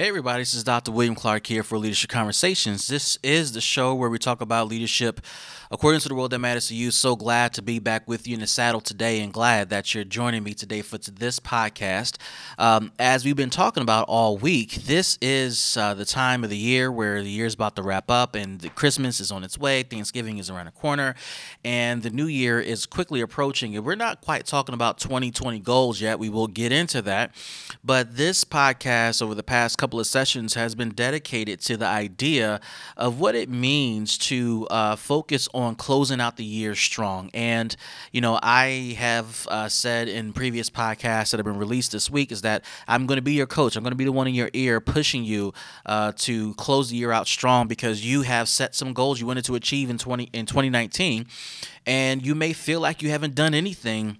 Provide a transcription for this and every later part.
Hey, everybody, this is Dr. William Clark here for Leadership Conversations. This is the show where we talk about leadership according to the world that matters to you. So glad to be back with you in the saddle today and glad that you're joining me today for this podcast. Um, as we've been talking about all week, this is uh, the time of the year where the year's about to wrap up and the Christmas is on its way, Thanksgiving is around the corner, and the new year is quickly approaching. And we're not quite talking about 2020 goals yet. We will get into that. But this podcast over the past couple of sessions has been dedicated to the idea of what it means to uh, focus on on closing out the year strong. And, you know, I have uh, said in previous podcasts that have been released this week is that I'm going to be your coach. I'm going to be the one in your ear pushing you uh, to close the year out strong because you have set some goals you wanted to achieve in 20 in 2019 and you may feel like you haven't done anything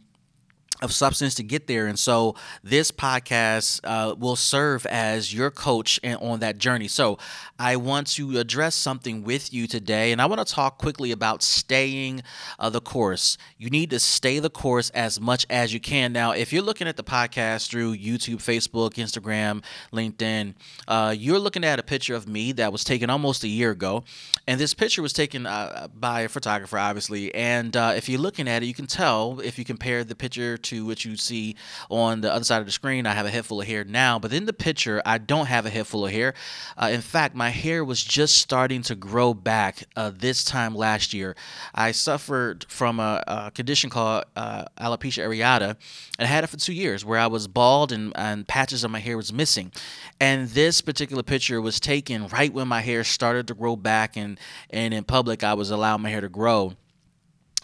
of substance to get there. And so this podcast uh, will serve as your coach on that journey. So I want to address something with you today, and I want to talk quickly about staying uh, the course. You need to stay the course as much as you can. Now, if you're looking at the podcast through YouTube, Facebook, Instagram, LinkedIn, uh, you're looking at a picture of me that was taken almost a year ago. And this picture was taken uh, by a photographer, obviously. And uh, if you're looking at it, you can tell if you compare the picture to to what you see on the other side of the screen. I have a head full of hair now, but in the picture, I don't have a head full of hair. Uh, in fact, my hair was just starting to grow back uh, this time last year. I suffered from a, a condition called uh, alopecia areata, and I had it for two years where I was bald and, and patches of my hair was missing. And this particular picture was taken right when my hair started to grow back, and, and in public, I was allowing my hair to grow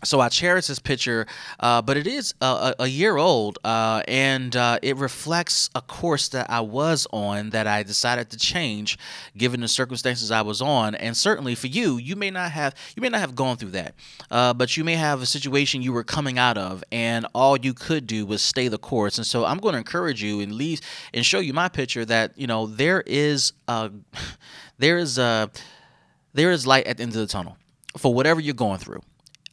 so I cherish this picture, uh, but it is a, a year old, uh, and uh, it reflects a course that I was on that I decided to change, given the circumstances I was on. And certainly for you, you may not have you may not have gone through that, uh, but you may have a situation you were coming out of, and all you could do was stay the course. And so I'm going to encourage you and leave and show you my picture that you know there is a there is a there is light at the end of the tunnel for whatever you're going through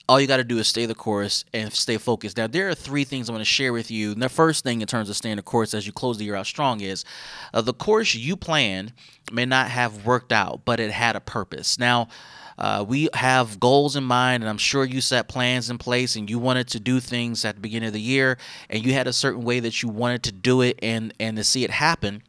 all you got to do is stay the course and stay focused. Now, there are three things I want to share with you. The first thing, in terms of staying the course as you close the year out strong, is uh, the course you planned may not have worked out, but it had a purpose. Now, uh, we have goals in mind, and I'm sure you set plans in place and you wanted to do things at the beginning of the year, and you had a certain way that you wanted to do it and, and to see it happen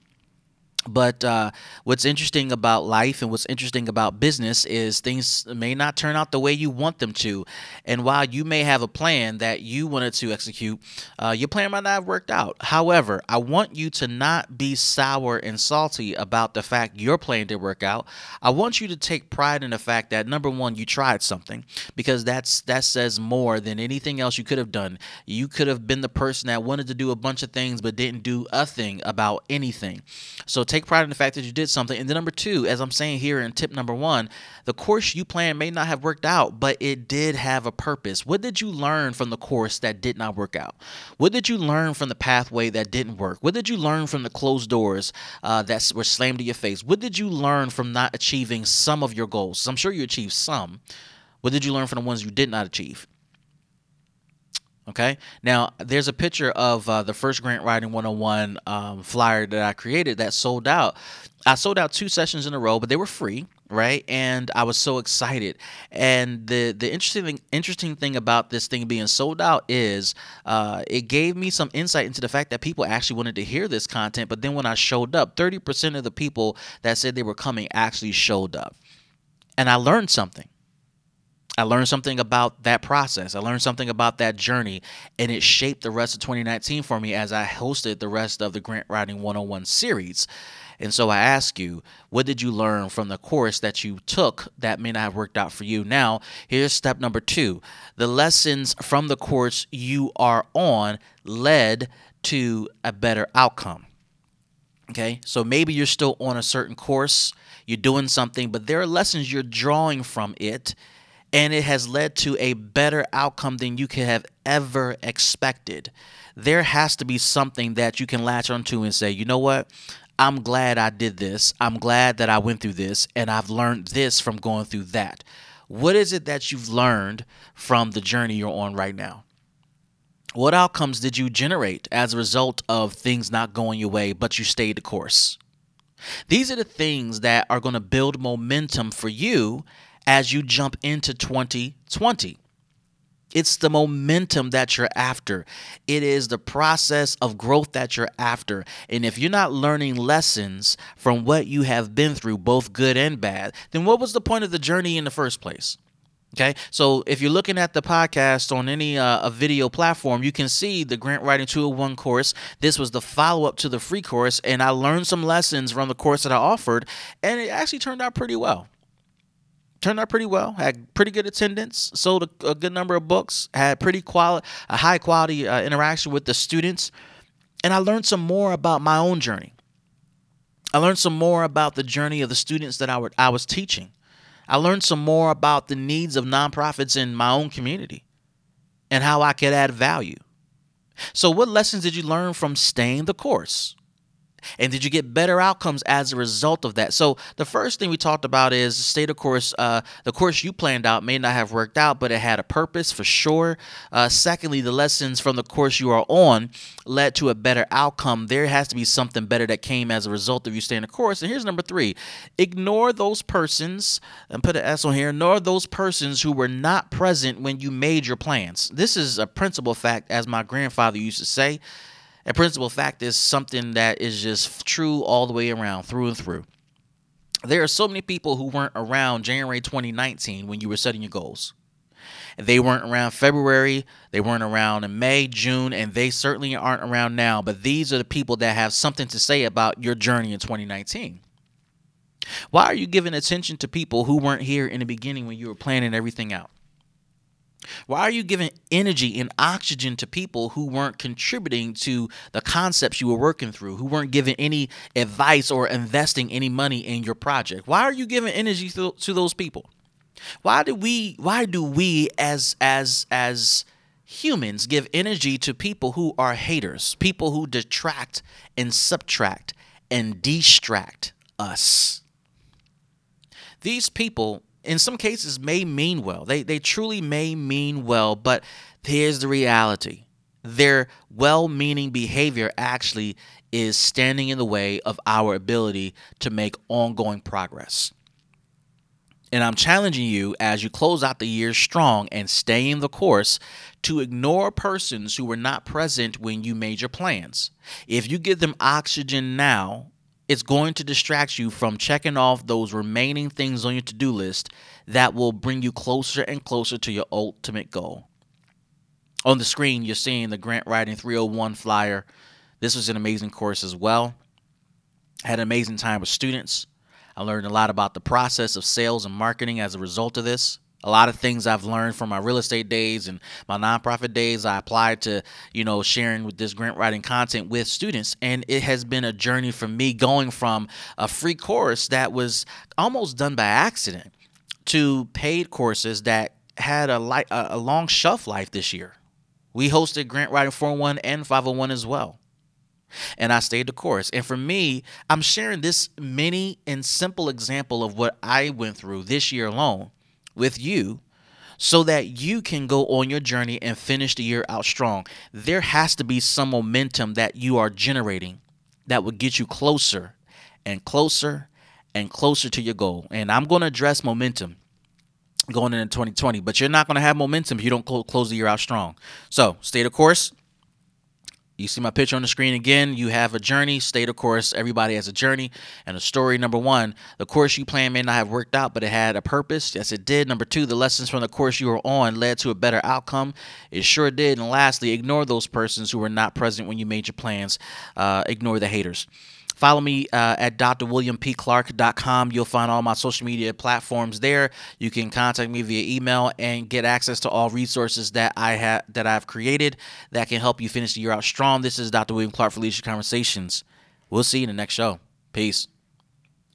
but uh, what's interesting about life and what's interesting about business is things may not turn out the way you want them to. And while you may have a plan that you wanted to execute, uh, your plan might not have worked out. However, I want you to not be sour and salty about the fact your plan did work out. I want you to take pride in the fact that number one, you tried something because that's that says more than anything else you could have done. You could have been the person that wanted to do a bunch of things but didn't do a thing about anything. So take pride in the fact that you did something. And then number two, as I'm saying here in tip number one, the course you planned may not have worked out, but it did have a purpose. What did you learn from the course that did not work out? What did you learn from the pathway that didn't work? What did you learn from the closed doors uh, that were slammed to your face? What did you learn from not achieving some of your goals? I'm sure you achieved some. What did you learn from the ones you did not achieve? Okay. Now, there's a picture of uh, the first Grant Writing 101 um, flyer that I created that sold out. I sold out two sessions in a row, but they were free, right? And I was so excited. And the the interesting thing, interesting thing about this thing being sold out is uh, it gave me some insight into the fact that people actually wanted to hear this content. But then when I showed up, 30% of the people that said they were coming actually showed up, and I learned something. I learned something about that process. I learned something about that journey, and it shaped the rest of 2019 for me as I hosted the rest of the Grant Writing 101 series. And so I ask you, what did you learn from the course that you took that may not have worked out for you? Now, here's step number two the lessons from the course you are on led to a better outcome. Okay, so maybe you're still on a certain course, you're doing something, but there are lessons you're drawing from it and it has led to a better outcome than you could have ever expected. There has to be something that you can latch onto and say, you know what? I'm glad I did this. I'm glad that I went through this, and I've learned this from going through that. What is it that you've learned from the journey you're on right now? What outcomes did you generate as a result of things not going your way, but you stayed the course? These are the things that are going to build momentum for you as you jump into 2020. It's the momentum that you're after. It is the process of growth that you're after. And if you're not learning lessons from what you have been through, both good and bad, then what was the point of the journey in the first place? Okay, so if you're looking at the podcast on any uh, a video platform, you can see the Grant Writing 201 course. This was the follow up to the free course, and I learned some lessons from the course that I offered, and it actually turned out pretty well turned out pretty well. Had pretty good attendance. Sold a, a good number of books. Had pretty quality, a high quality uh, interaction with the students, and I learned some more about my own journey. I learned some more about the journey of the students that I, I was teaching. I learned some more about the needs of nonprofits in my own community and how I could add value. So, what lessons did you learn from staying the course? And did you get better outcomes as a result of that? So the first thing we talked about is state of course, uh, the course you planned out may not have worked out, but it had a purpose for sure. Uh, secondly, the lessons from the course you are on led to a better outcome. There has to be something better that came as a result of you staying the course. And here's number three: ignore those persons and put an S on here. Ignore those persons who were not present when you made your plans. This is a principal fact, as my grandfather used to say. A principle fact is something that is just true all the way around, through and through. There are so many people who weren't around January 2019 when you were setting your goals. They weren't around February, they weren't around in May, June, and they certainly aren't around now. But these are the people that have something to say about your journey in 2019. Why are you giving attention to people who weren't here in the beginning when you were planning everything out? Why are you giving energy and oxygen to people who weren't contributing to the concepts you were working through, who weren't giving any advice or investing any money in your project? Why are you giving energy to, to those people? Why do we why do we as as as humans give energy to people who are haters, people who detract and subtract and distract us? These people in some cases may mean well. They they truly may mean well, but here's the reality. Their well-meaning behavior actually is standing in the way of our ability to make ongoing progress. And I'm challenging you as you close out the year strong and stay in the course to ignore persons who were not present when you made your plans. If you give them oxygen now, it's going to distract you from checking off those remaining things on your to do list that will bring you closer and closer to your ultimate goal. On the screen, you're seeing the Grant Writing 301 flyer. This was an amazing course as well. I had an amazing time with students. I learned a lot about the process of sales and marketing as a result of this a lot of things I've learned from my real estate days and my nonprofit days I applied to, you know, sharing with this grant writing content with students. And it has been a journey for me going from a free course that was almost done by accident to paid courses that had a, light, a long shelf life this year. We hosted Grant Writing 401 and 501 as well and I stayed the course. And for me, I'm sharing this mini and simple example of what I went through this year alone with you so that you can go on your journey and finish the year out strong. There has to be some momentum that you are generating that will get you closer and closer and closer to your goal. And I'm going to address momentum going into 2020, but you're not going to have momentum if you don't close the year out strong. So, stay the course. You see my picture on the screen again. You have a journey, state of course. Everybody has a journey and a story. Number one, the course you plan may not have worked out, but it had a purpose. Yes, it did. Number two, the lessons from the course you were on led to a better outcome. It sure did. And lastly, ignore those persons who were not present when you made your plans. Uh, ignore the haters. Follow me uh, at drwilliampclark.com. You'll find all my social media platforms there. You can contact me via email and get access to all resources that I have that I've created that can help you finish the year out strong. This is Dr. William Clark for Leadership Conversations. We'll see you in the next show. Peace.